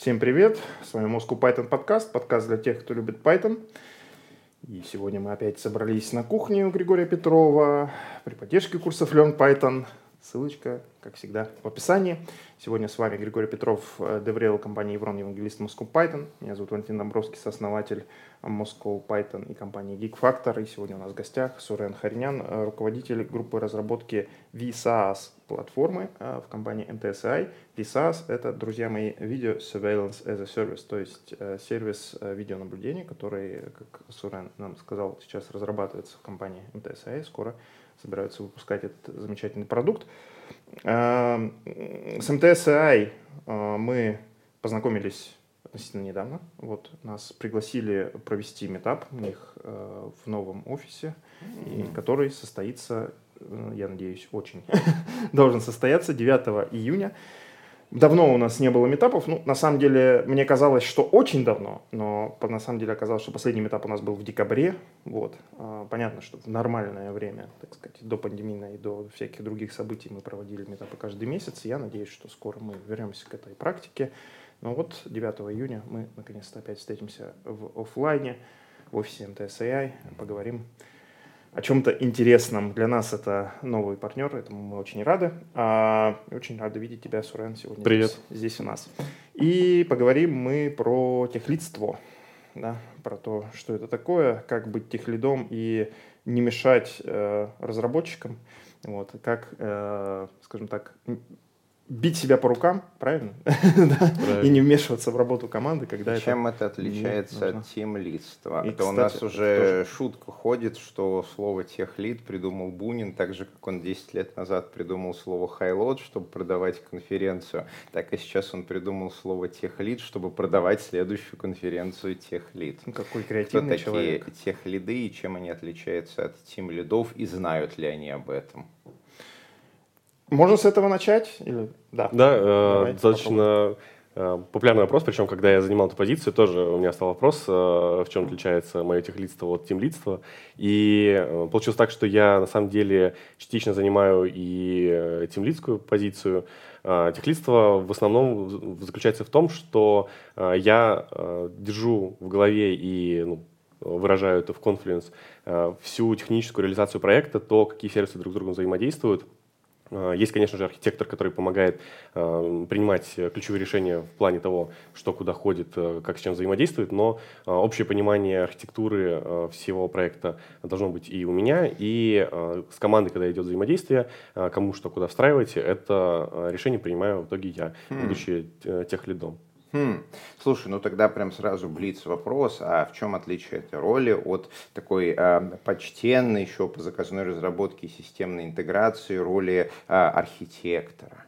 Всем привет, с вами Moscow Python подкаст, подкаст для тех, кто любит Python. И сегодня мы опять собрались на кухне у Григория Петрова при поддержке курсов Learn Python. Ссылочка, как всегда, в описании. Сегодня с вами Григорий Петров, деврел компании Еврон, евангелист Moscow Python. Меня зовут Валентин Домбровский, сооснователь Moscow Python и компании Geek Factor. И сегодня у нас в гостях Сурен Харинян, руководитель группы разработки VSAAS платформы в компании MTSI. VSAAS — это, друзья мои, Video Surveillance as a Service, то есть сервис видеонаблюдения, который, как Сурен нам сказал, сейчас разрабатывается в компании MTSI. Скоро собираются выпускать этот замечательный продукт. Эм, с МТС.АИ э, мы познакомились относительно недавно. Вот, нас пригласили провести метап у них э, в новом офисе, и, который состоится, э, я надеюсь, очень должен состояться 9 июня. Давно у нас не было метапов. Ну, на самом деле, мне казалось, что очень давно, но на самом деле оказалось, что последний метап у нас был в декабре. Вот. А, понятно, что в нормальное время, так сказать, до пандемийной и до всяких других событий мы проводили метапы каждый месяц. Я надеюсь, что скоро мы вернемся к этой практике. Но вот 9 июня мы наконец-то опять встретимся в офлайне в офисе МТСАИ, поговорим о чем-то интересном. Для нас это новый партнер, этому мы очень рады. А, очень рады видеть тебя, Сурен, сегодня Привет. Здесь, здесь у нас. И поговорим мы про техлидство, да, про то, что это такое, как быть техлидом и не мешать э, разработчикам, вот, как, э, скажем так, бить себя по рукам, правильно? правильно? И не вмешиваться в работу команды, когда Чем это, отличается от тимлидства? Это у нас уже шутка ходит, что слово техлид придумал Бунин, так же, как он 10 лет назад придумал слово хайлот, чтобы продавать конференцию, так и сейчас он придумал слово техлид, чтобы продавать следующую конференцию техлид. Ну, какой креативный Кто человек. такие техлиды и чем они отличаются от тимлидов и знают ли они об этом? Можно с этого начать? Или... Да, да э, достаточно э, популярный вопрос, причем, когда я занимал эту позицию, тоже у меня стал вопрос, э, в чем отличается мое техлидство от тимлидства. И э, получилось так, что я на самом деле частично занимаю и э, тимлидскую позицию. Техлидство в основном заключается в том, что я держу в голове и ну, выражаю это в Confluence всю техническую реализацию проекта, то, какие сервисы друг с другом взаимодействуют, есть, конечно же, архитектор, который помогает э, принимать ключевые решения в плане того, что куда ходит, э, как с чем взаимодействует, но э, общее понимание архитектуры э, всего проекта должно быть и у меня, и э, с командой, когда идет взаимодействие, кому что куда встраивать, это решение принимаю в итоге я, хм. будучи тех лидом. Хм. Слушай, ну тогда прям сразу блиц вопрос, а в чем отличие этой роли от такой э, почтенной еще по заказной разработке системной интеграции роли э, архитектора?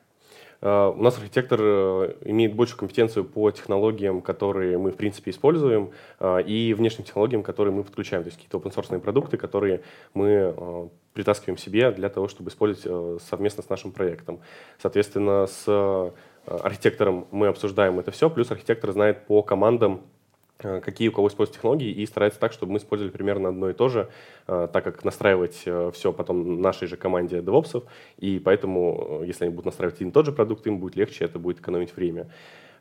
Uh, у нас архитектор uh, имеет большую компетенцию по технологиям, которые мы, в принципе, используем, и внешним технологиям, которые мы подключаем, то есть какие-то open-source продукты, которые мы притаскиваем себе для того, чтобы использовать совместно с нашим проектом. Соответственно, с Э, архитектором мы обсуждаем это все, плюс архитектор знает по командам, э, какие у кого используют технологии, и старается так, чтобы мы использовали примерно одно и то же, э, так как настраивать все потом нашей же команде DevOps, и поэтому, если они будут настраивать один и тот же продукт, им будет легче, это будет экономить время.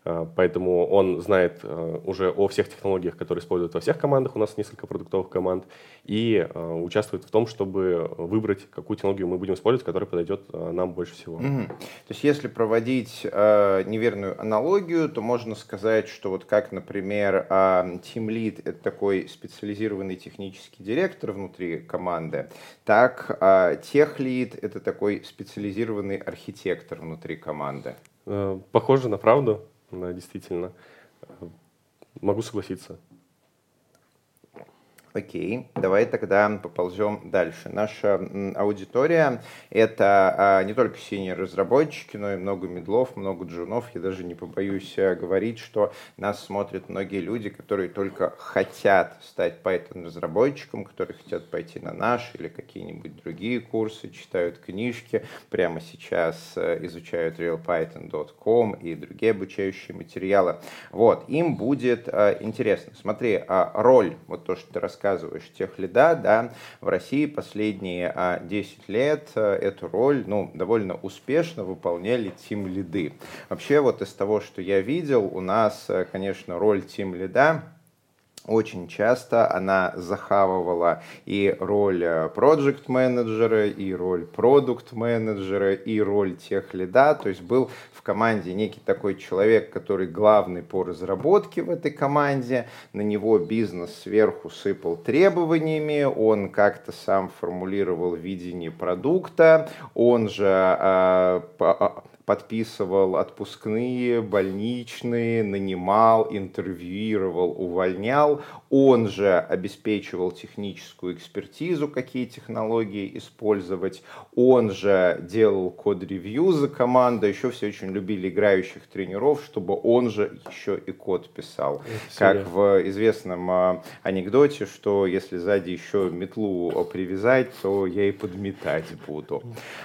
Э, поэтому он знает э, уже о всех технологиях, которые используют во всех командах. У нас несколько продуктовых команд. И э, участвует в том, чтобы выбрать, какую технологию мы будем использовать, которая подойдет нам больше всего. Угу. То есть, если проводить э, неверную аналогию, то можно сказать, что вот как, например, э, Team Lead — это такой специализированный технический директор внутри команды, так э, Tech Lead — это такой специализированный архитектор внутри команды. Похоже на правду действительно. Могу согласиться. Окей, давай тогда поползем дальше. Наша аудитория — это а, не только синие разработчики, но и много медлов, много джунов. Я даже не побоюсь э, говорить, что нас смотрят многие люди, которые только хотят стать Python-разработчиком, которые хотят пойти на наш или какие-нибудь другие курсы, читают книжки, прямо сейчас э, изучают realpython.com и другие обучающие материалы. Вот, им будет э, интересно. Смотри, а роль, вот то, что ты рассказывал, рассказываешь тех лида, да, в России последние 10 лет эту роль, ну, довольно успешно выполняли тим лиды. Вообще, вот из того, что я видел, у нас, конечно, роль тим лида очень часто она захавывала и роль проект менеджера и роль продукт менеджера и роль тех лида, то есть был в команде некий такой человек, который главный по разработке в этой команде, на него бизнес сверху сыпал требованиями, он как-то сам формулировал видение продукта, он же э, подписывал отпускные, больничные, нанимал, интервьюировал, увольнял. Он же обеспечивал техническую экспертизу, какие технологии использовать. Он же делал код-ревью за команду. Еще все очень любили играющих тренеров, чтобы он же еще и код писал. как в известном а, анекдоте, что если сзади еще метлу привязать, то я и подметать буду.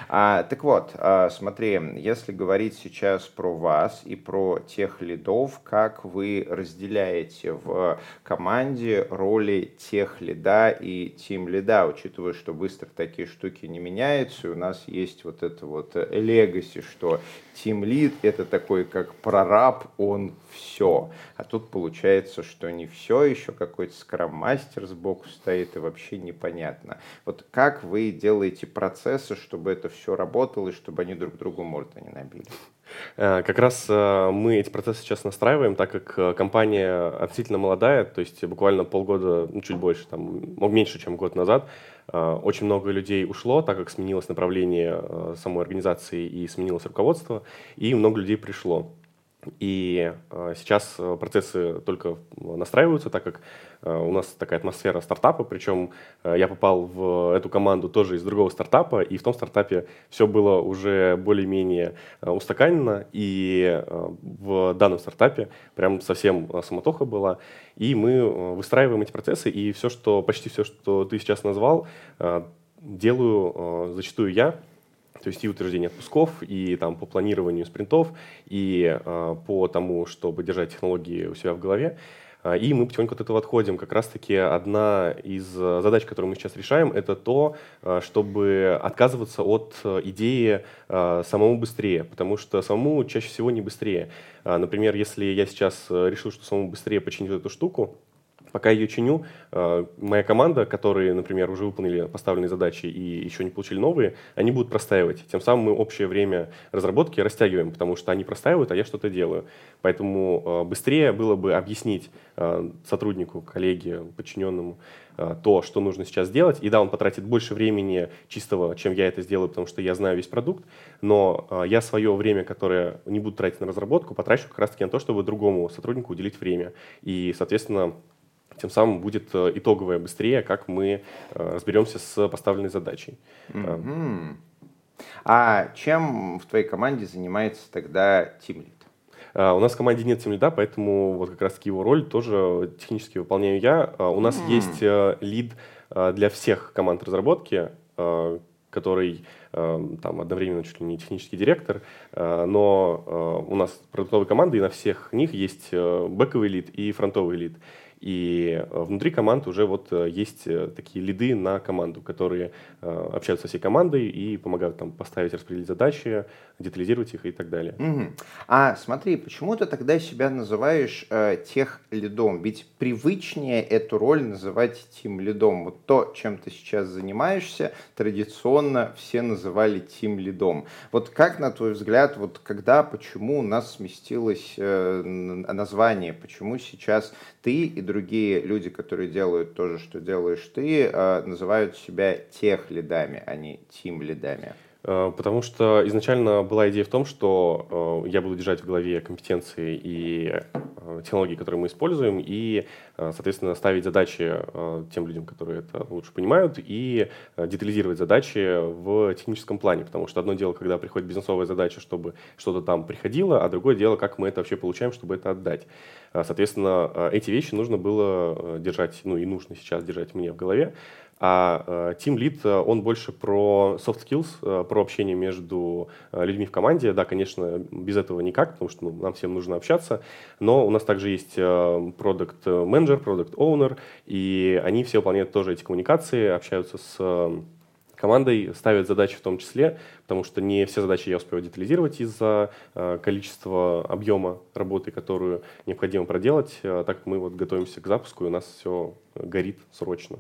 А, так вот, а, смотри, если говорить сейчас про вас и про тех лидов, как вы разделяете в команде роли тех лида и тим лида, учитывая, что быстро такие штуки не меняются, и у нас есть вот это вот легаси, что тим лид это такой как прораб, он все. А тут получается, что не все, еще какой-то скрам-мастер сбоку стоит, и вообще непонятно. Вот как вы делаете процессы, чтобы это все работало, и чтобы они друг другу морды не набили? Э, как раз э, мы эти процессы сейчас настраиваем, так как э, компания относительно молодая, то есть буквально полгода, ну, чуть больше, там, меньше, чем год назад, очень много людей ушло, так как сменилось направление самой организации и сменилось руководство, и много людей пришло. И э, сейчас э, процессы только настраиваются, так как э, у нас такая атмосфера стартапа, причем я попал в эту команду тоже из другого стартапа, и в том стартапе все было уже более-менее устаканено, и в данном стартапе прям совсем самотоха была, и мы выстраиваем эти процессы, и все, что, почти все, что ты сейчас назвал, делаю зачастую я, то есть и утверждение отпусков, и там по планированию спринтов, и э, по тому, чтобы держать технологии у себя в голове. А, и мы потихоньку от этого отходим. Как раз-таки одна из задач, которую мы сейчас решаем, это то, а, чтобы отказываться от идеи самому быстрее, потому что самому чаще всего не быстрее. Например, если я сейчас решил, что самому быстрее починить эту штуку, Пока ее чиню, э, моя команда, которые, например, уже выполнили поставленные задачи и еще не получили новые, они будут простаивать. Тем самым мы общее время разработки растягиваем, потому что они простаивают, а я что-то делаю. Поэтому э, быстрее было бы объяснить э, сотруднику, коллеге, подчиненному то, что нужно сейчас сделать. И да, он потратит больше времени чистого, чем я это сделаю, потому что я знаю весь продукт, но я свое время, которое не буду тратить на разработку, потрачу как раз-таки на то, чтобы другому сотруднику уделить время. И, соответственно, тем самым будет э, итоговое быстрее, как мы э, разберемся с поставленной задачей. Mm-hmm. А чем в твоей команде занимается тогда тимлид? У нас в команде нет тимлида, поэтому вот как раз-таки его роль тоже технически выполняю я. У нас mm. есть лид для всех команд разработки, который там одновременно чуть ли не технический директор, но у нас продуктовые команды, и на всех них есть бэковый лид и фронтовый лид. И э, внутри команд уже вот э, есть э, такие лиды на команду, которые общаются со всей командой и помогают там поставить, распределить задачи, детализировать их и так далее. Угу. А смотри, почему ты тогда себя называешь э, тех лидом? Ведь привычнее эту роль называть тим лидом. Вот то, чем ты сейчас занимаешься, традиционно все называли тим лидом. Вот как, на твой взгляд, вот когда, почему у нас сместилось э, название, почему сейчас ты и другие люди, которые делают то же, что делаешь ты, э, называют себя тех лидами, а не тим лидами? Э, потому что изначально была идея в том, что э, я буду держать в голове компетенции и э, технологии, которые мы используем, и, соответственно, ставить задачи тем людям, которые это лучше понимают, и детализировать задачи в техническом плане. Потому что одно дело, когда приходит бизнесовая задача, чтобы что-то там приходило, а другое дело, как мы это вообще получаем, чтобы это отдать. Соответственно, эти вещи нужно было держать, ну и нужно сейчас держать мне в голове. А Team Lead, он больше про soft skills, про общение между людьми в команде. Да, конечно, без этого никак, потому что ну, нам всем нужно общаться, но у нас также есть product manager, product owner, и они все выполняют тоже эти коммуникации, общаются с командой ставят задачи в том числе, потому что не все задачи я успеваю детализировать из-за э, количества объема работы, которую необходимо проделать, э, так как мы вот готовимся к запуску, и у нас все горит срочно.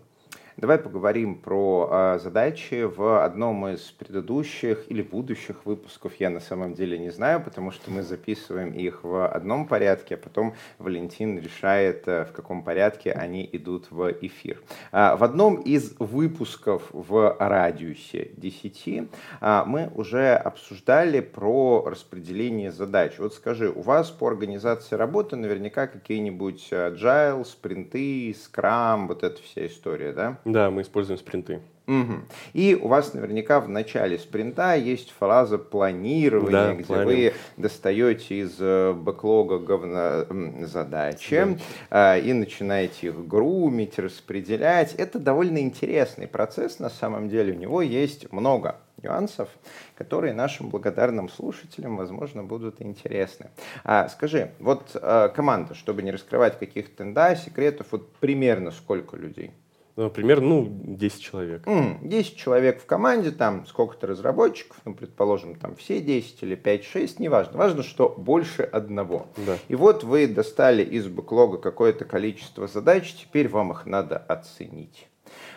Давай поговорим про э, задачи в одном из предыдущих или будущих выпусков. Я на самом деле не знаю, потому что мы записываем их в одном порядке, а потом Валентин решает, э, в каком порядке они идут в эфир. Э, в одном из выпусков в радиусе 10 э, мы уже обсуждали про распределение задач. Вот скажи, у вас по организации работы наверняка какие-нибудь agile, спринты, скрам, вот эта вся история, да? Да, мы используем спринты. Угу. И у вас наверняка в начале спринта есть фраза планирования, да, где планинг. вы достаете из э, бэклога говно задачи да. и начинаете их грумить, распределять. Это довольно интересный процесс на самом деле. У него есть много нюансов, которые нашим благодарным слушателям, возможно, будут интересны. А, скажи, вот а, команда, чтобы не раскрывать каких-то да, секретов, вот примерно сколько людей? Например, ну, 10 человек. 10 человек в команде, там сколько-то разработчиков, ну, предположим, там все 10 или 5-6, неважно. Важно, что больше одного. Да. И вот вы достали из бэклога какое-то количество задач, теперь вам их надо оценить.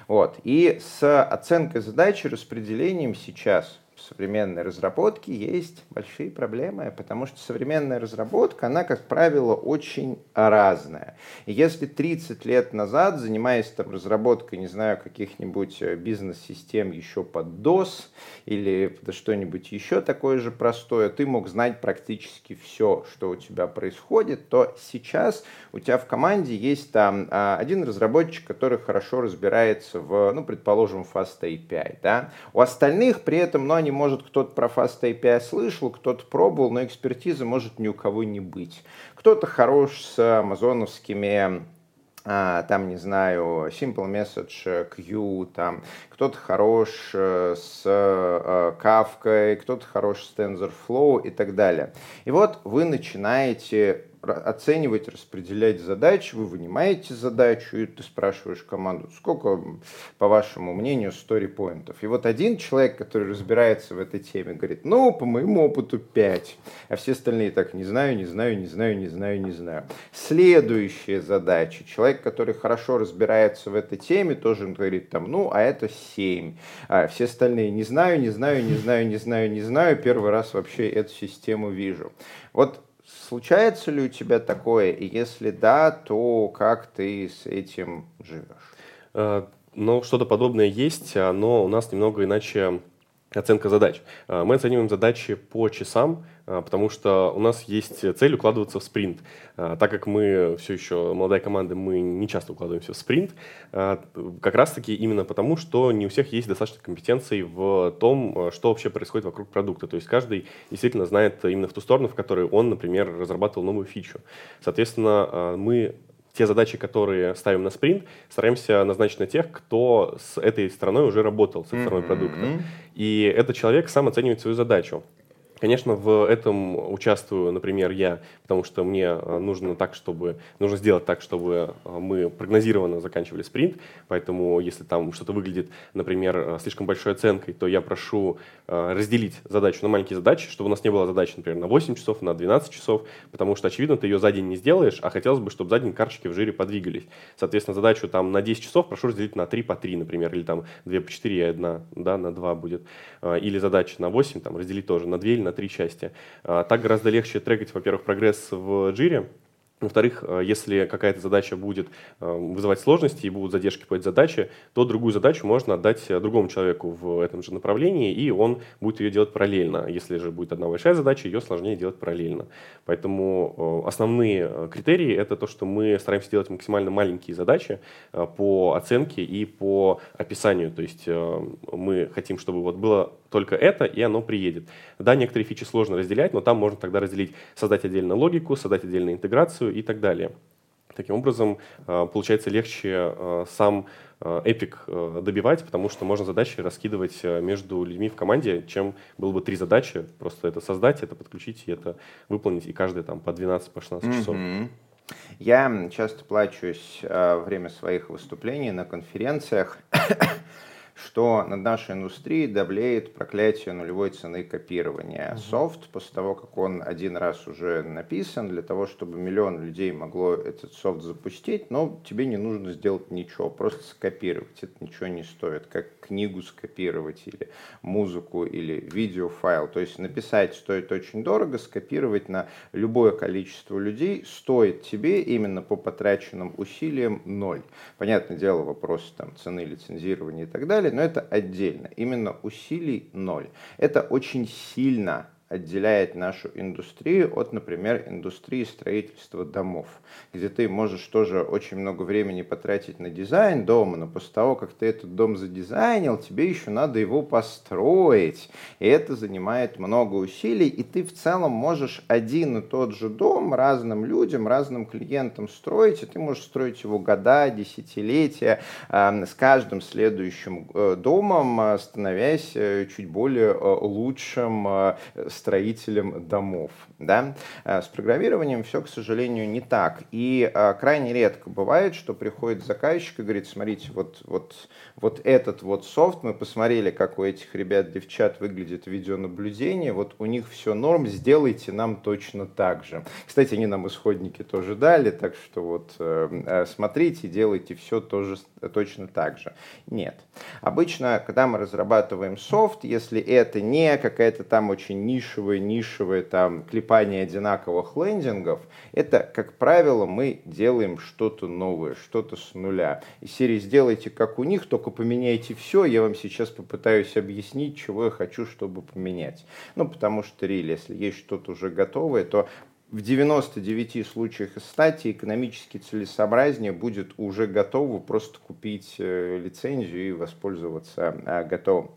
Вот. И с оценкой задачи, распределением сейчас современной разработки есть большие проблемы, потому что современная разработка, она, как правило, очень разная. И если 30 лет назад, занимаясь там разработкой, не знаю, каких-нибудь э, бизнес-систем еще под DOS или что-нибудь еще такое же простое, ты мог знать практически все, что у тебя происходит, то сейчас у тебя в команде есть там а, один разработчик, который хорошо разбирается в, ну, предположим, Fast API, да? У остальных при этом, ну, они может, кто-то про Fast API слышал, кто-то пробовал, но экспертизы может ни у кого не быть. Кто-то хорош с амазоновскими а, там, не знаю, Simple Message Queue, там, кто-то хорош э, с э, Kafka, кто-то хорош с TensorFlow и так далее. И вот вы начинаете оценивать, распределять задачи, вы вынимаете задачу, и ты спрашиваешь команду, сколько, по вашему мнению, story-поинтов. И вот один человек, который разбирается в этой теме, говорит, ну, по моему опыту 5. А все остальные так, не знаю, не знаю, не знаю, не знаю, не знаю. Следующая задача. Человек, который хорошо разбирается в этой теме, тоже говорит там, ну, а это 7. А все остальные, не знаю, не знаю, не знаю, не знаю, не знаю, первый раз вообще эту систему вижу. Вот Случается ли у тебя такое? И если да, то как ты с этим живешь? Э, ну, что-то подобное есть, но у нас немного иначе оценка задач. Э, мы оцениваем задачи по часам, э, потому что у нас есть цель укладываться в спринт. Э, так как мы все еще молодая команда, мы не часто укладываемся в спринт, как раз-таки именно потому, что не у всех есть достаточно компетенций в том, что вообще происходит вокруг продукта. То есть каждый действительно знает именно в ту сторону, в которой он, например, разрабатывал новую фичу. Соответственно, мы те задачи, которые ставим на спринт, стараемся назначить на тех, кто с этой стороной уже работал, с этой стороной продукта. И этот человек сам оценивает свою задачу. Конечно, в этом участвую, например, я, потому что мне э, нужно так, чтобы нужно сделать так, чтобы э, мы прогнозированно заканчивали спринт. Поэтому, если там что-то выглядит, например, э, слишком большой оценкой, то я прошу разделить задачу на маленькие задачи, чтобы у нас не было задачи, например, на 8 часов, на 12 часов, потому что, очевидно, ты ее за день не сделаешь, а хотелось бы, чтобы за день карточки в жире подвигались. Соответственно, задачу там на 10 часов прошу разделить на 3 по 3, например, или там 2 по 4 и 1, да, на 2 будет. Или задача на 8 там разделить тоже на 2 или на на три части. А, так гораздо легче трекать, во-первых, прогресс в джире, во-вторых, э, если какая-то задача будет э, вызывать сложности и будут задержки по этой задаче, то другую задачу можно отдать другому человеку в этом же направлении, и он будет ее делать параллельно. Если же будет одна большая задача, ее сложнее делать параллельно. Поэтому основные критерии — это то, что мы стараемся делать максимально маленькие задачи по оценке и по описанию. То есть мы хотим, чтобы вот было только это, и оно приедет. Да, некоторые фичи сложно разделять, но там можно тогда разделить, создать отдельно логику, создать отдельную интеграцию и так далее. Таким образом, э, получается легче э, сам эпик добивать, потому что можно задачи раскидывать между людьми в команде, чем было бы три задачи, просто это создать, это подключить и это выполнить, и каждый там по 12, по 16 часов. Mm-hmm. Я часто плачусь во время своих выступлений на конференциях что над нашей индустрией давлеет проклятие нулевой цены копирования. Угу. Софт, после того, как он один раз уже написан, для того, чтобы миллион людей могло этот софт запустить, но тебе не нужно сделать ничего, просто скопировать. Это ничего не стоит, как книгу скопировать или музыку или видеофайл. То есть написать стоит очень дорого, скопировать на любое количество людей стоит тебе именно по потраченным усилиям ноль. Понятное дело, вопрос там, цены лицензирования и так далее, далее, но это отдельно. Именно усилий ноль. Это очень сильно отделяет нашу индустрию от, например, индустрии строительства домов, где ты можешь тоже очень много времени потратить на дизайн дома, но после того, как ты этот дом задизайнил, тебе еще надо его построить. И это занимает много усилий, и ты в целом можешь один и тот же дом разным людям, разным клиентам строить, и ты можешь строить его года, десятилетия, с каждым следующим э, домом э, становясь э, чуть более лучшим строителем домов. Да? Э, с программированием все, к сожалению, не так. И а, крайне редко бывает, что приходит заказчик и говорит, смотрите, вот, вот, вот этот вот софт, мы посмотрели, как у этих ребят, девчат выглядит видеонаблюдение, вот у них все норм, сделайте нам точно так же. Кстати, они нам исходники тоже дали, так что вот э, э смотрите, делайте все тоже точно так же. Нет. Обычно, когда мы разрабатываем софт, если это не какая-то там очень нишевая, нишевая там клепание одинаковых лендингов, это, как правило, мы делаем что-то новое, что-то с нуля. И серии сделайте как у них, только поменяйте все, я вам сейчас попытаюсь объяснить, чего я хочу, чтобы поменять. Ну, потому что, реально, если есть что-то уже готовое, то в 99 случаях из 100 экономически целесообразнее будет уже готово просто купить э, лицензию и воспользоваться э, готовым.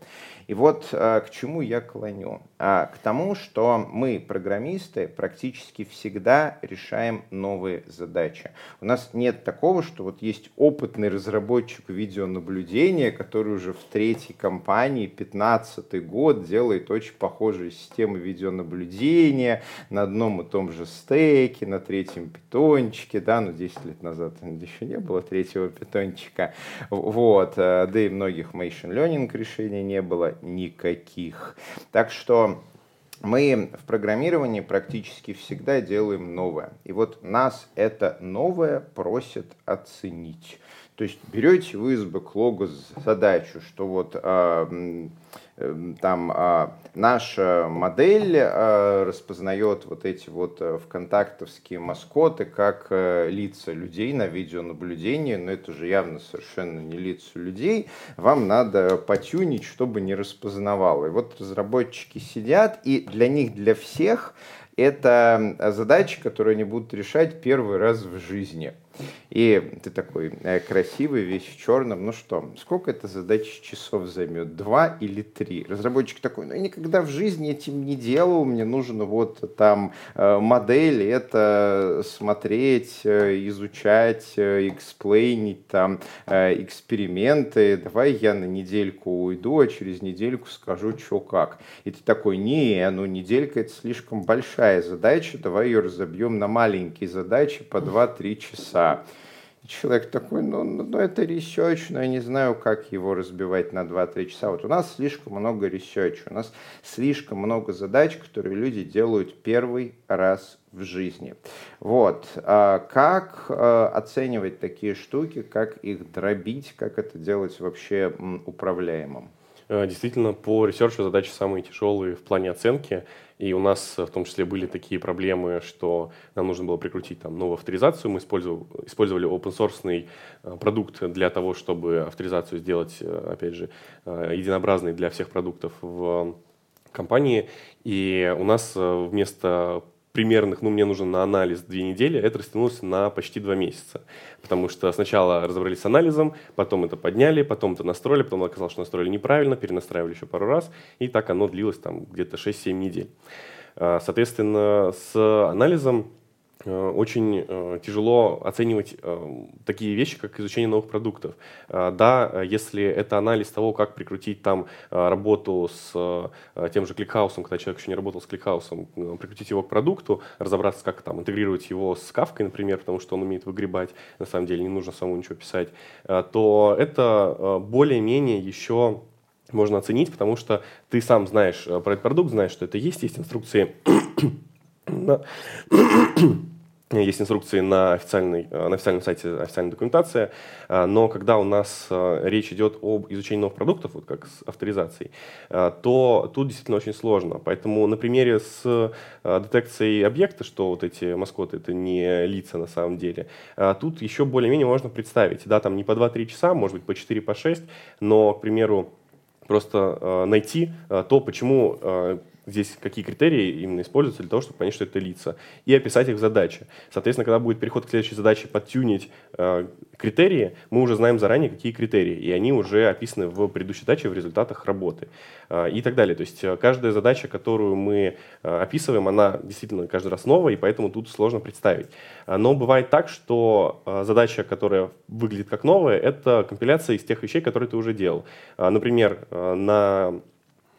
И вот э, к чему я клоню? А, к тому, что мы, программисты, практически всегда решаем новые задачи. У нас нет такого, что вот есть опытный разработчик видеонаблюдения, который уже в третьей компании 15 год делает очень похожие системы видеонаблюдения на одном и том же стеке, на третьем питончике, да, но ну, 10 лет назад еще не было третьего питончика, вот, э, да и многих machine learning решений не было, никаких. Так что мы в программировании практически всегда делаем новое. И вот нас это новое просят оценить. То есть берете вы из бэклога задачу, что вот э, там а, наша модель а, распознает вот эти вот э, вконтактовские маскоты как а, лица людей на видеонаблюдении, но это же явно совершенно не лица людей. Вам надо потюнить, чтобы не распознавало. И вот разработчики сидят, и для них, для всех это задача, которую они будут решать первый раз в жизни. И ты такой э, красивый, весь в черном. Ну что, сколько эта задача часов займет? Два или три? Разработчик такой, ну я никогда в жизни этим не делал. Мне нужно вот там э, модель, это смотреть, э, изучать, эксплейнить там эксперименты. Давай я на недельку уйду, а через недельку скажу, что как. И ты такой, не, ну неделька это слишком большая задача, давай ее разобьем на маленькие задачи по 2-3 часа часа. И человек такой, ну, ну, ну это research, но я не знаю, как его разбивать на 2-3 часа. Вот у нас слишком много research, у нас слишком много задач, которые люди делают первый раз в жизни. Вот. А как а, оценивать такие штуки, как их дробить, как это делать вообще управляемым? Э, действительно, по research у задачи самые тяжелые в плане оценки. И у нас в том числе были такие проблемы, что нам нужно было прикрутить там новую авторизацию. Мы использовали, использовали open-source э, продукт для того, чтобы авторизацию сделать, э, опять же, единообразной для всех продуктов в компании. И у нас вместо примерных, ну, мне нужно на анализ две недели, это растянулось на почти два месяца. Потому что сначала разобрались с анализом, потом это подняли, потом это настроили, потом оказалось, что настроили неправильно, перенастраивали еще пару раз, и так оно длилось там где-то 6-7 недель. А, соответственно, с анализом очень э, тяжело оценивать э, такие вещи, как изучение новых продуктов. Да, если это анализ того, как прикрутить там работу с тем же кликхаусом, когда человек еще не работал с кликхаусом, прикрутить его к продукту, разобраться, как там интегрировать его с кавкой, например, потому что он умеет выгребать, на самом деле не нужно самому ничего писать, то это более-менее еще можно оценить, потому что ты сам знаешь про этот продукт, знаешь, что это есть, есть инструкции есть инструкции на, официальной, э, на официальном сайте, официальная документация, э, но когда у нас э, речь идет об изучении новых продуктов, вот как с авторизацией, то тут действительно очень сложно. Поэтому на примере с детекцией объекта, что вот эти маскоты это не лица на самом деле, тут еще более-менее можно представить. Да, там не по 2-3 часа, может быть по 4, по 6, но, к примеру, просто найти то, почему здесь какие критерии именно используются для того, чтобы понять, что это лица, и описать их в задаче. Соответственно, когда будет переход к следующей задаче подтюнить э, критерии, мы уже знаем заранее, какие критерии, и они уже описаны в предыдущей задаче в результатах работы э, и так далее. То есть э, каждая задача, которую мы э, описываем, она действительно каждый раз новая, и поэтому тут сложно представить. Э, но бывает так, что э, задача, которая выглядит как новая, это компиляция из тех вещей, которые ты уже делал. Э, например, э, на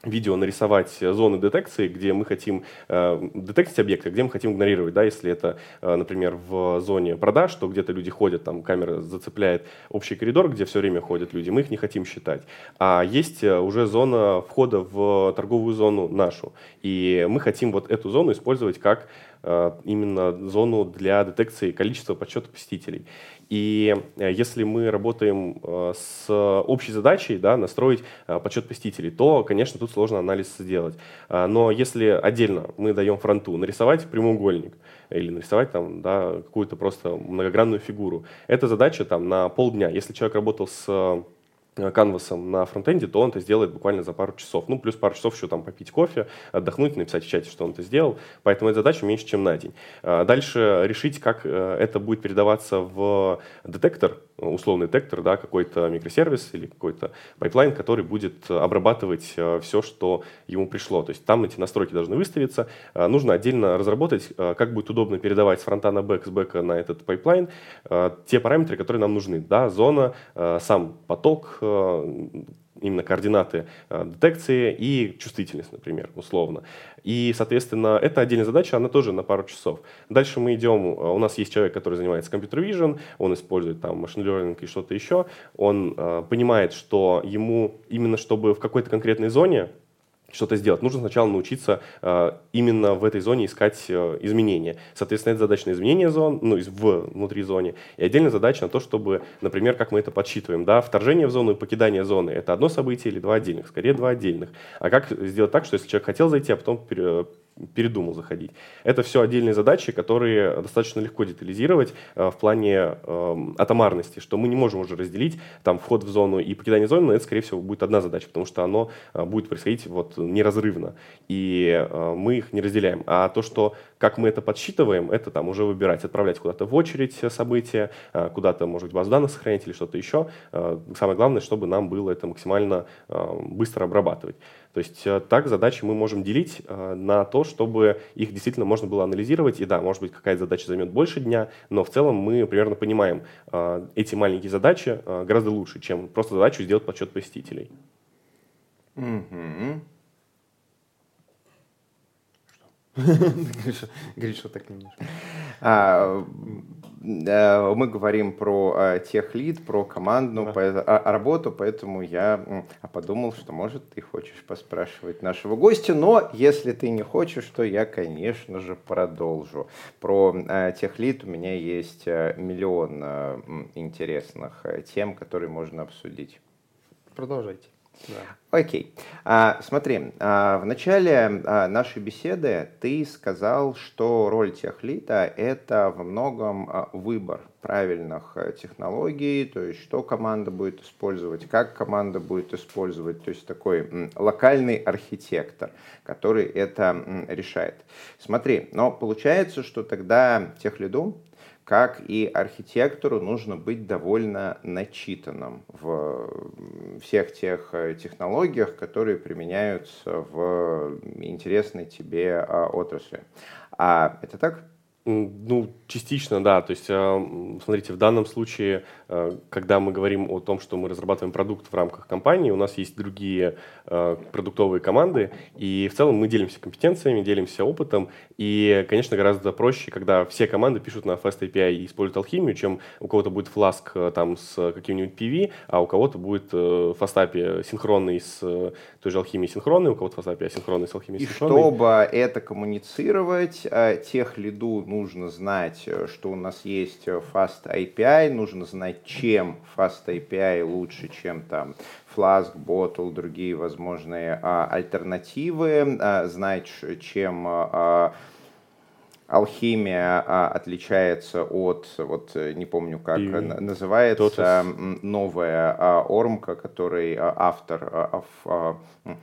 видео нарисовать зоны детекции, где мы хотим э, детектить объекты, где мы хотим игнорировать. Да, если это, э, например, в зоне продаж, то где-то люди ходят, там камера зацепляет общий коридор, где все время ходят люди, мы их не хотим считать. А есть э, уже зона входа в торговую зону нашу, и мы хотим вот эту зону использовать как э, именно зону для детекции количества подсчета посетителей. И э, если мы работаем э, с общей задачей да, настроить э, подсчет посетителей, то, конечно, тут сложно анализ сделать. Но если отдельно мы даем фронту нарисовать прямоугольник или нарисовать там, да, какую-то просто многогранную фигуру, это задача там, на полдня. Если человек работал с canvas ом на frontend е, то он это сделает буквально за пару часов. Ну, плюс пару часов еще там попить кофе, отдохнуть, написать в чате, что он это сделал. Поэтому эта задача меньше, чем на день. А дальше решить, как э, это будет передаваться в детектор, условный детектор, да, какой-то микросервис или какой-то pipeline, который будет обрабатывать э, все, что ему пришло. То есть там эти настройки должны выставиться. А нужно отдельно разработать, э, как будет удобно передавать с фронта на back, с back а на этот pipeline те параметры, которые нам нужны. Да, зона, сам поток, Э, именно координаты э, детекции и чувствительность, например, условно. И, соответственно, это отдельная задача, она тоже на пару часов. Дальше мы идем, э, у нас есть человек, который занимается компьютер vision, он использует там machine learning и что-то еще, он э, понимает, что ему именно чтобы в какой-то конкретной зоне что-то сделать, нужно сначала научиться э, именно в этой зоне искать э, изменения. Соответственно, это задача на изменение зон, ну, в, внутри зоны. И отдельная задача на то, чтобы, например, как мы это подсчитываем, да, вторжение в зону и покидание зоны – это одно событие или два отдельных? Скорее, два отдельных. А как сделать так, что если человек хотел зайти, а потом передумал заходить. Это все отдельные задачи, которые достаточно легко детализировать э, в плане э, атомарности, что мы не можем уже разделить там вход в зону и покидание зоны, но это, скорее всего, будет одна задача, потому что оно э, будет происходить вот неразрывно, и э, мы их не разделяем. А то, что как мы это подсчитываем, это там уже выбирать, отправлять куда-то в очередь события, э, куда-то, может быть, базу данных сохранять или что-то еще. Э, самое главное, чтобы нам было это максимально э, быстро обрабатывать. То есть э, так задачи мы можем делить э, на то, чтобы их действительно можно было анализировать. И да, может быть, какая-то задача займет больше дня, но в целом мы примерно понимаем э, эти маленькие задачи гораздо лучше, чем просто задачу сделать подсчет посетителей. Угу. Что так не Э, мы говорим про э, тех лид, про командную да. А, работу, поэтому я подумал, что, может, ты хочешь поспрашивать нашего гостя, но если ты не хочешь, то я, конечно же, продолжу. Про э, тех лид у меня есть миллион интересных тем, которые можно обсудить. Продолжайте. Окей. А, смотри, а, в начале а, нашей беседы ты сказал, что роль техлита – это во многом а, выбор правильных а, технологий, то есть что команда будет использовать, как команда будет использовать, то есть такой м, локальный архитектор, который это м, решает. Смотри, но получается, что тогда техлиду как и архитектору нужно быть довольно начитанным в всех тех э, технологиях, которые применяются в интересной тебе а, отрасли. А это так? Ну, частично, да. То есть, а, смотрите, в данном случае, а, когда мы говорим о том, что мы разрабатываем продукт в рамках компании, у нас есть другие а, продуктовые команды, и в целом мы делимся компетенциями, делимся опытом, и, конечно, гораздо проще, когда все команды пишут на Fast API и используют алхимию, чем у кого-то будет Flask там с каким-нибудь PV, а у кого-то будет э, Fast API синхронный с э, той же алхимией синхронной, у кого-то Fast API асинхронный с алхимией синхронной. И чтобы это коммуницировать, тех лиду нужно знать, э, что у нас есть э, Fast API, нужно знать, чем Fast API лучше, чем там Flask, Bottle, другие возможные а, альтернативы, а, знать, чем а, алхимия а, отличается от, вот э, не помню как и называется, Totus. новая а, Ормка, который а, автор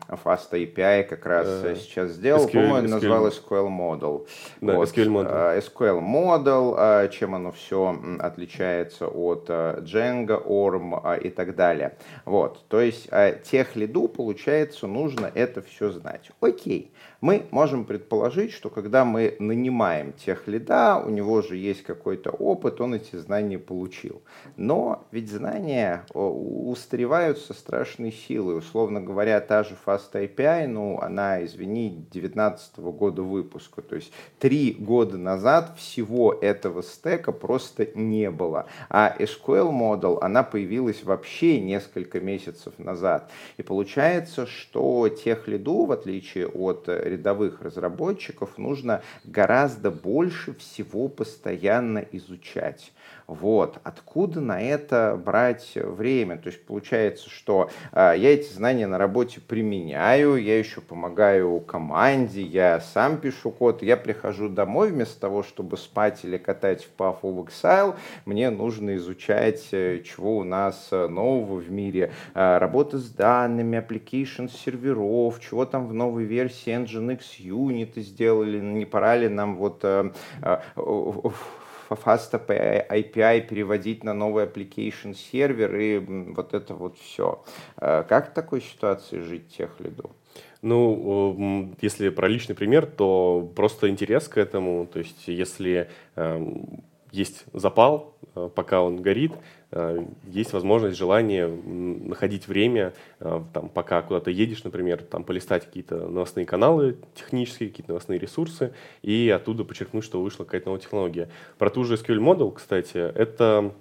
Fast API как раз uh, сейчас сделал, по-моему, назвал SQL Model. Да, вот, SQL Model. SQL Model, чем оно все отличается от Django, Orm и так далее. Вот, то есть тех лиду, получается, нужно это все знать. Окей, мы можем предположить, что когда мы нанимаем тех лида, у него же есть какой-то опыт, он эти знания получил. Но ведь знания устаревают со страшной силой. Условно говоря, та же Fast API, ну, она, извини, 2019 года выпуска. То есть три года назад всего этого стека просто не было. А SQL Model, она появилась вообще несколько месяцев назад. И получается, что тех лиду, в отличие от рядовых разработчиков нужно гораздо больше всего постоянно изучать. Вот. Откуда на это брать время? То есть получается, что э, я эти знания на работе применяю, я еще помогаю команде, я сам пишу код, я прихожу домой вместо того, чтобы спать или катать в Path of Exile, мне нужно изучать, э, чего у нас э, нового в мире, э, работа с данными, application серверов, чего там в новой версии Nginx Unit сделали, не пора ли нам вот э, э, Fast API переводить на новый application сервер и вот это вот все. Э, как в такой ситуации жить тех лиду? Ну, если про личный пример, то просто интерес к этому. То есть, если э, есть запал, э, пока он горит, Э, есть возможность, желание находить время, э, там, пока куда-то едешь, например, там, полистать какие-то новостные каналы технические, какие-то новостные ресурсы, и оттуда подчеркнуть, что вышла какая-то новая технология. Про ту же SQL Model, кстати, это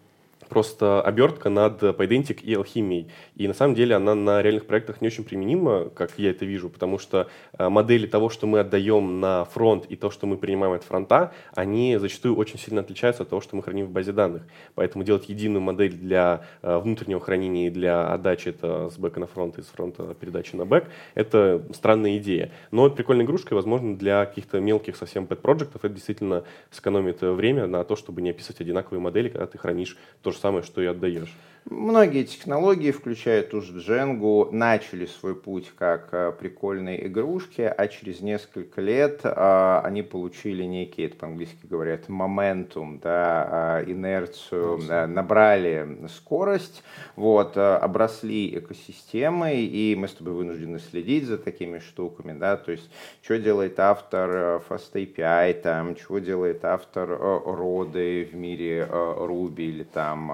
просто обертка над Pydantic и алхимией. И на самом деле она на реальных проектах не очень применима, как я это вижу, потому что э, модели того, что мы отдаем на фронт и то, что мы принимаем от фронта, они зачастую очень сильно отличаются от того, что мы храним в базе данных. Поэтому делать единую модель для э, внутреннего хранения и для отдачи это с бэка на фронт и с фронта передачи на бэк, это странная идея. Но прикольной игрушкой, возможно, для каких-то мелких совсем pet-проектов это действительно сэкономит время на то, чтобы не описывать одинаковые модели, когда ты хранишь то же самое, что и отдаешь. Многие технологии, включая ту же Django, начали свой путь как э, прикольные игрушки, а через несколько лет а, они получили некий, это по-английски говорят, моментум, да, а, инерцию, да, набрали скорость, вот, обросли экосистемой, и мы с тобой вынуждены следить за такими штуками, да, то есть, что делает автор Fast API, там, чего делает автор роды в мире Ruby или там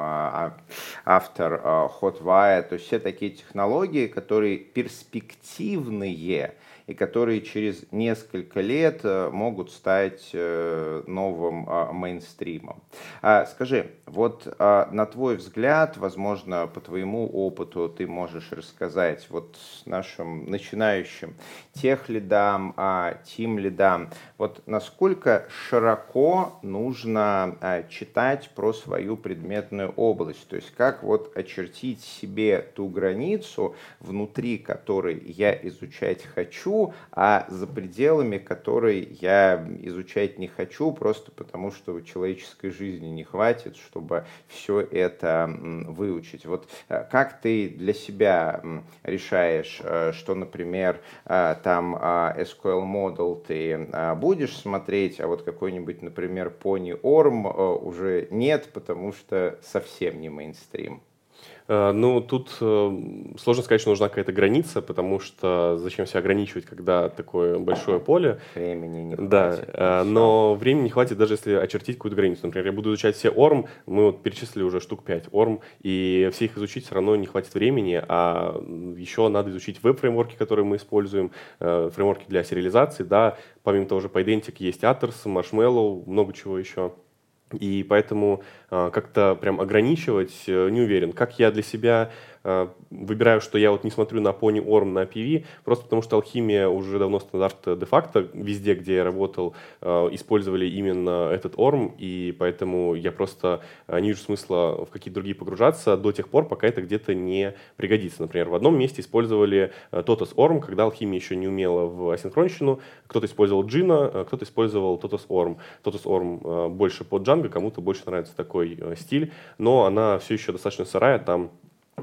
автор э, Hotwire, то есть все такие технологии, которые перспективные, и которые через несколько лет э, могут стать э, новым а, мейнстримом. А, скажи, вот а, на твой взгляд, возможно, по твоему опыту ты можешь рассказать вот нашим начинающим тех лидам, тим лидам, вот насколько широко нужно читать про свою предметную область, то есть как вот очертить себе ту границу, внутри которой я изучать хочу, а за пределами которой я изучать не хочу, просто потому что человеческой жизни не хватит, чтобы все это выучить. Вот э, как ты для себя решаешь, э, что, например, э, там SQL Model ты будешь смотреть, а вот какой-нибудь, например, Pony Orm уже нет, потому что совсем не мейнстрим? Э, ну, тут э, сложно сказать, что нужна какая-то граница, потому что зачем себя ограничивать, когда такое большое поле. Времени не хватит. Да, э, но времени не хватит даже если очертить какую-то границу. Например, я буду изучать все ORM, мы вот перечислили уже штук 5 ORM, и все их изучить все равно не хватит времени, а еще надо изучить веб-фреймворки, которые мы используем, фреймворки для сериализации, да, помимо того же PyDentic есть Atters, Marshmallow, много чего еще. И поэтому э, как-то прям ограничивать э, не уверен. Как я для себя выбираю, что я вот не смотрю на Pony Orm, на PV, просто потому что алхимия уже давно стандарт де-факто. Везде, где я работал, э, использовали именно этот Orm, и поэтому я просто э, не вижу смысла в какие-то другие погружаться до тех пор, пока это где-то не пригодится. Например, в одном месте использовали Totos Orm, когда алхимия еще не умела в асинхронщину, кто-то использовал Джина, кто-то использовал Totos Orm. Totos Orm больше под Django, кому-то больше нравится такой стиль, но она все еще достаточно сырая, там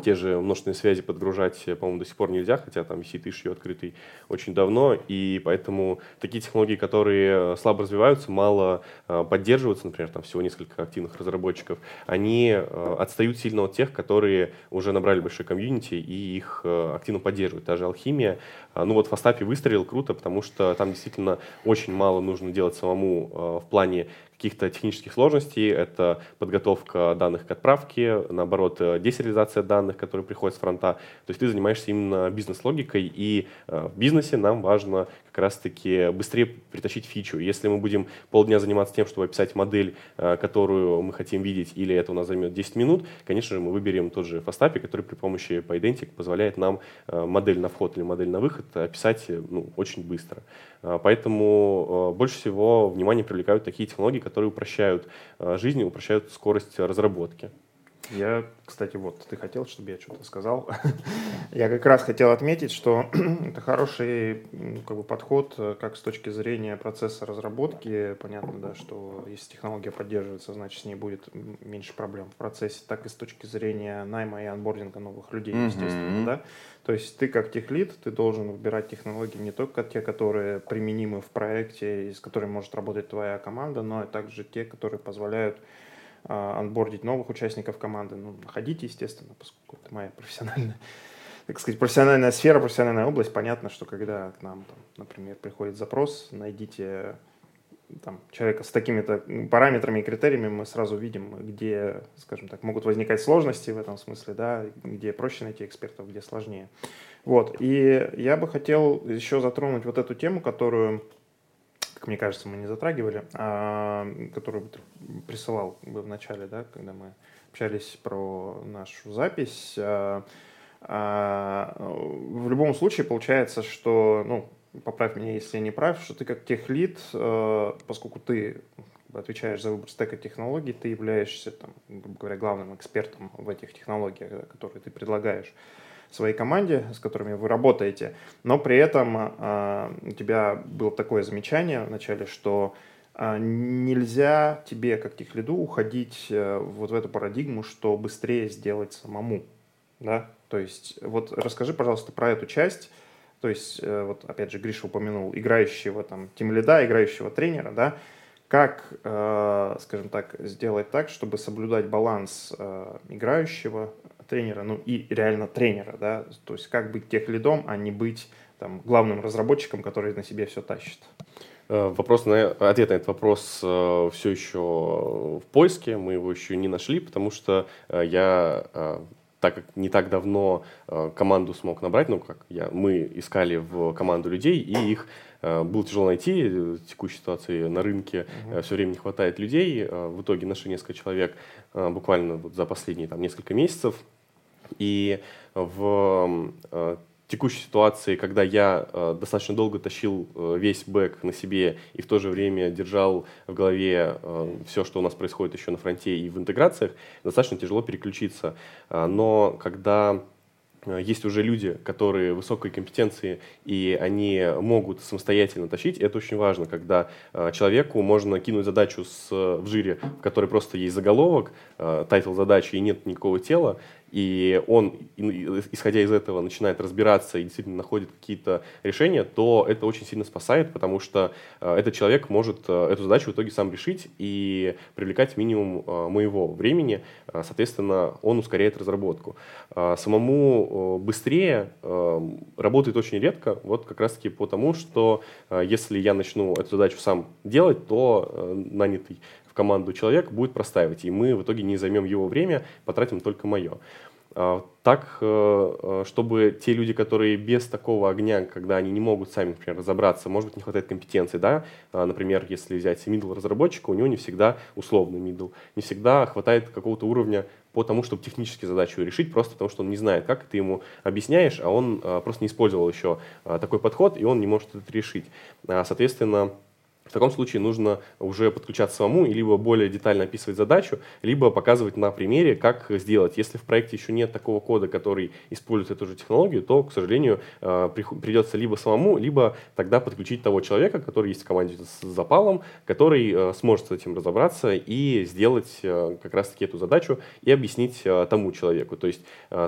те же множественные связи подгружать, по-моему, до сих пор нельзя, хотя там висит issue открытый очень давно, и поэтому такие технологии, которые слабо развиваются, мало э, поддерживаются, например, там всего несколько активных разработчиков, они э, отстают сильно от тех, которые уже набрали большой комьюнити и их э, активно поддерживают. Та же алхимия, ну вот в Фастапе выстрелил круто, потому что там действительно очень мало нужно делать самому в плане каких-то технических сложностей. Это подготовка данных к отправке, наоборот, э, десериализация данных, которые приходят с фронта. То есть ты занимаешься именно бизнес-логикой, и э, в бизнесе нам важно как раз-таки быстрее притащить фичу. Если мы будем полдня заниматься тем, чтобы описать модель, э, которую мы хотим видеть, или это у нас займет 10 минут, конечно же, мы выберем тот же Fastapy, который при помощи PyDentic позволяет нам модель на вход или модель на выход описать ну, очень быстро. Поэтому больше всего внимание привлекают такие технологии, упрощают э, жизнь и упрощают скорость разработки. Я, кстати, вот ты хотел, чтобы я что-то сказал. я как раз хотел отметить, что это хороший как бы, подход э, как с точки зрения процесса разработки. Понятно, да, что если технология поддерживается, значит, с ней будет меньше проблем в процессе, так и с точки зрения найма и анбординга новых людей, естественно, да. То есть ты как техлит, ты должен выбирать технологии не только те, которые применимы в проекте и с которыми может работать твоя команда, но и также те, которые позволяют анбордить новых участников команды. Ну, находите, естественно, поскольку это моя профессиональная, так сказать, профессиональная сфера, профессиональная область. Понятно, что когда к нам, там, например, приходит запрос, найдите там, человека с такими-то параметрами и критериями, мы сразу видим, где, скажем так, могут возникать сложности в этом смысле, да, где проще найти экспертов, где сложнее. Вот, и я бы хотел еще затронуть вот эту тему, которую как мне кажется, мы не затрагивали, а, которую присылал бы в начале, да, когда мы общались про нашу запись. А, а, в любом случае получается, что, ну, поправь меня, если я не прав, что ты как техлит, а, поскольку ты отвечаешь за выбор стека технологий, ты являешься, там, грубо говоря, главным экспертом в этих технологиях, которые ты предлагаешь своей команде, с которыми вы работаете, но при этом э, у тебя было такое замечание вначале, что э, нельзя тебе, как техлиду, уходить э, вот в эту парадигму, что быстрее сделать самому. Да? То есть вот расскажи, пожалуйста, про эту часть. То есть, э, вот опять же, Гриша упомянул играющего там тимлида, играющего тренера, да, как, э, скажем так, сделать так, чтобы соблюдать баланс э, играющего тренера, ну и реально тренера, да, то есть как быть тех лидом, а не быть там главным разработчиком, который на себе все тащит. Э, вопрос на, ответ на этот вопрос все еще в поиске, мы его еще не нашли, потому что я, так как не так давно э, команду смог набрать, ну как я, мы искали в команду людей, и их э, было тяжело найти в текущей ситуации на рынке, uh-huh. все время не хватает людей, в итоге нашли несколько человек буквально вот за последние там, несколько месяцев, и в э, текущей ситуации, когда я э, достаточно долго тащил э, весь бэк на себе и в то же время держал в голове все, что у нас происходит еще на фронте и в интеграциях, достаточно тяжело переключиться. Но когда есть уже люди, которые высокой компетенции, и они могут самостоятельно тащить. Это очень важно, когда человеку можно кинуть задачу с, в Jira, в которой просто есть заголовок, title задачи и нет никакого тела, и он, исходя из этого, начинает разбираться и действительно находит какие-то решения, то это очень сильно спасает, потому что этот человек может эту задачу в итоге сам решить и привлекать минимум моего времени, соответственно, он ускоряет разработку. Самому быстрее работает очень редко, вот как раз-таки потому, что если я начну эту задачу сам делать, то нанятый команду человек будет простаивать, и мы в итоге не займем его время, потратим только мое. А, так, э, э, чтобы те люди, которые без такого огня, когда они не могут сами, например, разобраться, может быть, не хватает компетенции, да, а, например, если взять middle разработчика, у него не всегда условный middle, не всегда хватает какого-то уровня по тому, чтобы технически задачу решить, просто потому что он не знает, как ты ему объясняешь, а он а, просто не использовал еще такой подход, и он не может это решить. Соответственно, в таком случае нужно уже подключаться самому и либо более детально описывать задачу, либо показывать на примере, как сделать. Если в проекте еще нет такого кода, который использует эту же технологию, то, к сожалению, э, придется либо самому, либо тогда подключить того человека, который есть в команде с запалом, который э, сможет с этим разобраться и сделать э, как раз-таки эту задачу и объяснить тому человеку. То есть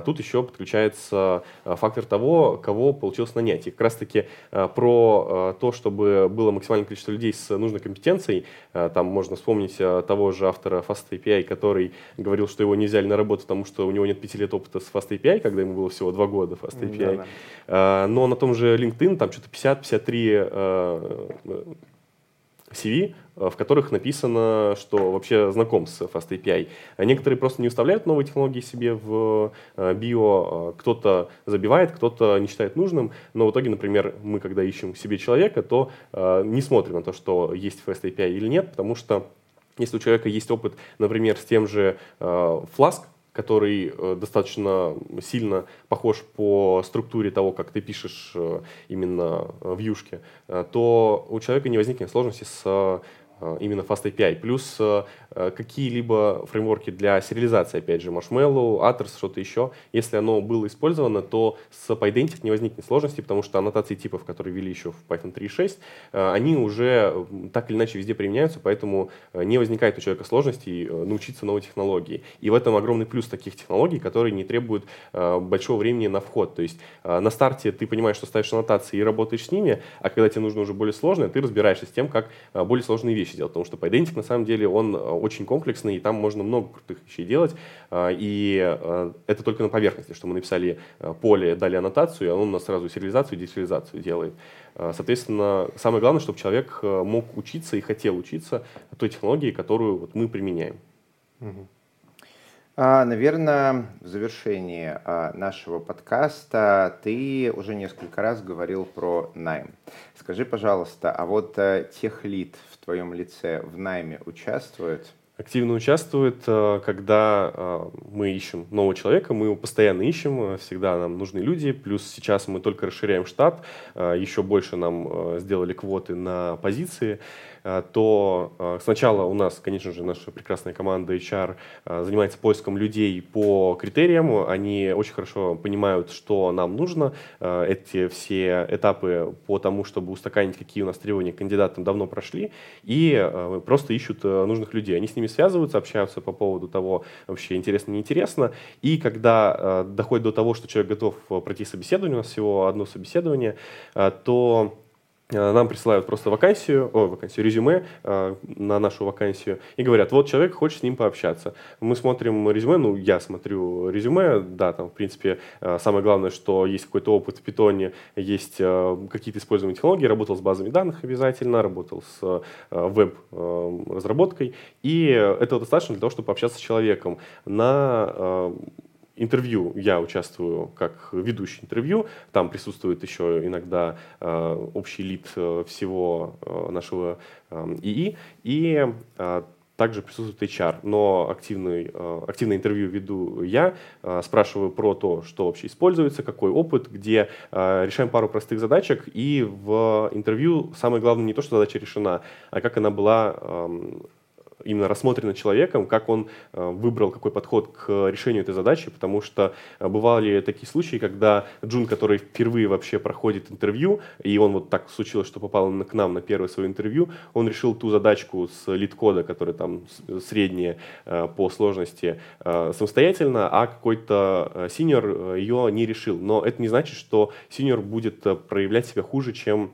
тут еще подключается фактор того, кого получилось нанять. И как раз-таки про то, чтобы было максимальное количество людей, людей с нужной компетенцией. Э, там можно вспомнить э, того же автора Fast API, который говорил, что его не взяли на работу, потому что у него нет пяти лет опыта с Fast API, когда ему было всего два года Fast API. Да, да. Э, но на том же LinkedIn там что-то 50-53 CV, э, в которых написано, что вообще знаком с Fast API. Некоторые просто не вставляют новые технологии себе в э, био, кто-то забивает, кто-то не считает нужным, но в итоге, например, мы когда ищем себе человека, то э, не смотрим на то, что есть Fast API или нет, потому что если у человека есть опыт, например, с тем же Flask, который э, достаточно сильно похож по структуре того, как ты пишешь э, именно в юшке, э, то у человека не возникнет сложности с именно Fast API. Плюс Э, какие-либо фреймворки для сериализации, опять же, Marshmallow, Atres, что-то еще, если оно было использовано, то с PyDentic не возникнет сложности, потому что аннотации типов, которые ввели еще в Python 3.6, э, они уже так или иначе везде применяются, поэтому э, не возникает у человека сложностей научиться новой технологии. И в этом огромный плюс таких технологий, которые не требуют большого времени на вход. То есть на старте ты понимаешь, что ставишь аннотации и работаешь с ними, а когда тебе нужно уже более сложное, ты разбираешься с тем, как более сложные вещи делать. Потому что PyDentic на самом деле он очень комплексный, и там можно много крутых вещей делать. А, и а, это только на поверхности, что мы написали а, поле, дали аннотацию, и оно у нас сразу сериализацию и десериализацию делает. Соответственно, самое главное, чтобы человек мог учиться и хотел учиться той технологии, которую вот мы применяем. Угу. Наверное, в завершении нашего подкаста ты уже несколько раз говорил про найм. Скажи, пожалуйста, а вот э, техлит в твоем лице в найме участвует? активно участвует, э, когда э, мы ищем нового человека, мы его постоянно ищем, э, всегда нам нужны люди, плюс сейчас мы только расширяем штат, еще больше нам сделали квоты на позиции, то э, сначала у нас, конечно же, наша прекрасная команда HR э, занимается поиском людей по критериям. Они очень хорошо понимают, что нам нужно. Эти все этапы по тому, чтобы устаканить, какие у нас требования к кандидатам, давно прошли. И просто ищут нужных людей. Они с ними связываются, общаются по поводу того, вообще интересно, неинтересно. И когда доходит до того, что человек готов пройти собеседование, у нас всего одно собеседование, то Э, нам присылают просто вакансию, о, вакансию, резюме э, на нашу вакансию и говорят, вот человек хочет с ним пообщаться. Мы смотрим резюме, ну, я смотрю резюме, да, там, в принципе, э, самое главное, что есть какой-то опыт в питоне, есть э, какие-то используемые технологии, работал с базами данных обязательно, работал с э, веб-разработкой, э, и этого достаточно для того, чтобы пообщаться с человеком на э, интервью. Я участвую как ведущий интервью, там присутствует еще иногда э, общий лид э, всего э, нашего э, ИИ, и э, также присутствует HR, но активный, э, активное интервью веду я, э, спрашиваю про то, что вообще используется, какой опыт, где э, решаем пару простых задачек, и в интервью самое главное не то, что задача решена, а как она была эм, именно рассмотрено человеком, как он э, выбрал какой подход к решению этой задачи, потому что э, бывали такие случаи, когда Джун, который впервые вообще проходит интервью, и он вот так случилось, что попал к нам на первое свое интервью, он решил ту задачку с лид-кода, которая там средняя по сложности, самостоятельно, а какой-то синьор ее не решил. Но это не значит, что синьор будет проявлять себя хуже, чем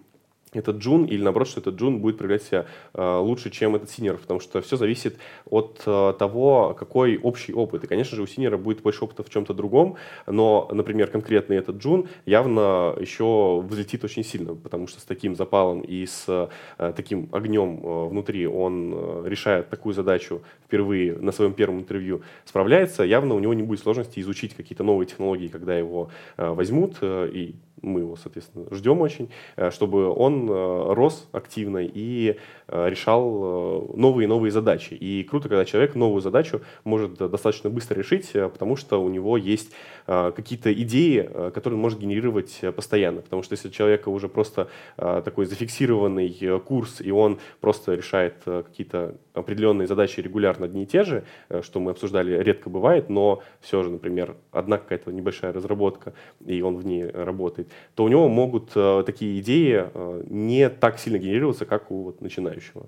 этот джун, или наоборот, что этот джун будет проявлять себя э, лучше, чем этот senior, потому что все зависит от э, того, какой общий опыт. И, конечно же, у senior а будет больше опыта в чем-то другом, но, например, конкретный этот джун явно еще взлетит очень сильно, потому что с таким запалом и с э, таким огнем э, внутри он э, решает такую задачу впервые на своем первом интервью, справляется, явно у него не будет сложности изучить какие-то новые технологии, когда его э, возьмут, э, и мы его, соответственно, ждем очень, э, чтобы он э, рос активно и э, решал новые и новые задачи. И круто, когда человек новую задачу может достаточно быстро решить, потому что у него есть какие-то идеи, которые он может генерировать постоянно. Потому что если у человека уже просто такой зафиксированный курс, и он просто решает какие-то определенные задачи регулярно одни и те же, что мы обсуждали, редко бывает, но все же, например, одна какая-то небольшая разработка, и он в ней работает, то у него могут э, такие идеи э, не так сильно генерироваться, как у начинающего.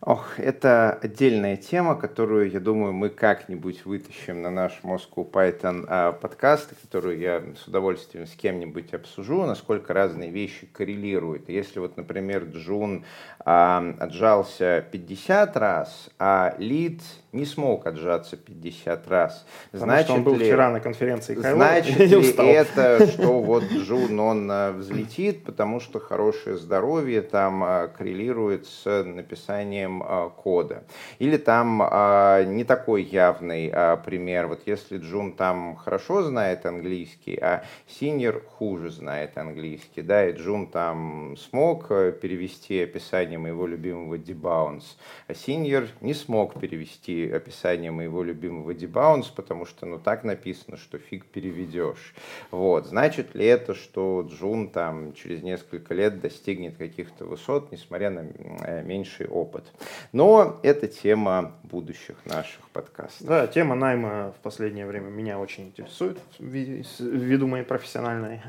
Ох, это отдельная тема, которую, я думаю, мы как-нибудь вытащим на наш Moscow Python а, подкаст, которую я с удовольствием с кем-нибудь обсужу, насколько разные вещи коррелируют. Если вот, например, Джун а, отжался 50 раз, а Лид не смог отжаться 50 раз. Значит что он был ли, вчера на конференции Кайло, Значит ли это, что вот Джун, он а, взлетит, потому что хорошее здоровье там а, коррелирует с написанием а, кода? Или там не такой явный пример, вот если Джун там хорошо знает английский, а Синер хуже знает английский, да, и Джун там смог перевести описание моего любимого debounce, а Синер не смог перевести описание моего любимого debounce, потому что ну так написано, что фиг переведешь. Вот. Значит ли это, что Джун там через несколько лет достигнет каких-то высот, несмотря на э, меньший опыт? Но это тема будущих наших подкастов. Да, тема найма в последнее время меня очень интересует ввиду моей профессиональной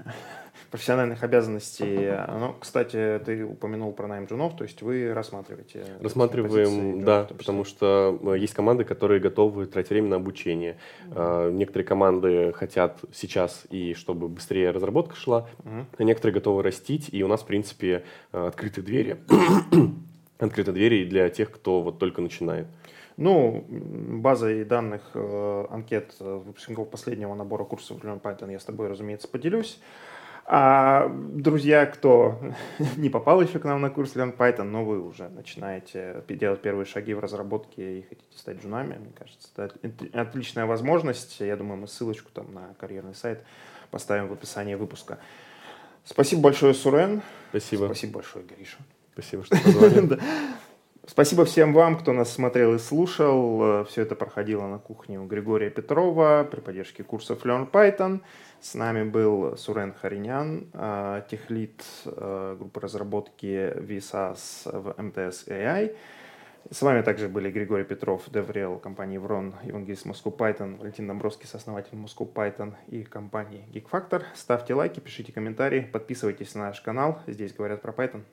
профессиональных обязанностей. Ну, кстати, ты упомянул про найм джунов, то есть вы рассматриваете? Рассматриваем, да, потому что э, есть команды, которые готовы тратить время на обучение. Mm-hmm. Некоторые команды хотят сейчас и чтобы быстрее разработка шла, mm-hmm. а некоторые готовы растить, и у нас, в принципе, э, открыты двери. открыты двери для тех, кто вот только начинает. Ну, базой данных э, анкет выпускников последнего набора курсов Python я с тобой, разумеется, поделюсь. А, друзья, кто не попал еще к нам на курс Learn Python, но вы уже начинаете делать первые шаги в разработке и хотите стать джунами, мне кажется, это отличная возможность. Я думаю, мы ссылочку там на карьерный сайт поставим в описании выпуска. Спасибо большое, Сурен. Спасибо. Спасибо большое, Гриша. Спасибо, что позвали. Спасибо всем вам, кто нас смотрел и слушал. Все это проходило на кухне у Григория Петрова при поддержке курсов Learn Python. С нами был Сурен Харинян, а, техлит а, группы разработки VSAS в МТС AI. С вами также были Григорий Петров, Деврел, компании Врон, евангелист Moscow Python, Валентин Домбровский, сооснователь Moscow Python и компании Geek Factor. Ставьте лайки, пишите комментарии, подписывайтесь на наш канал. Здесь говорят про Python.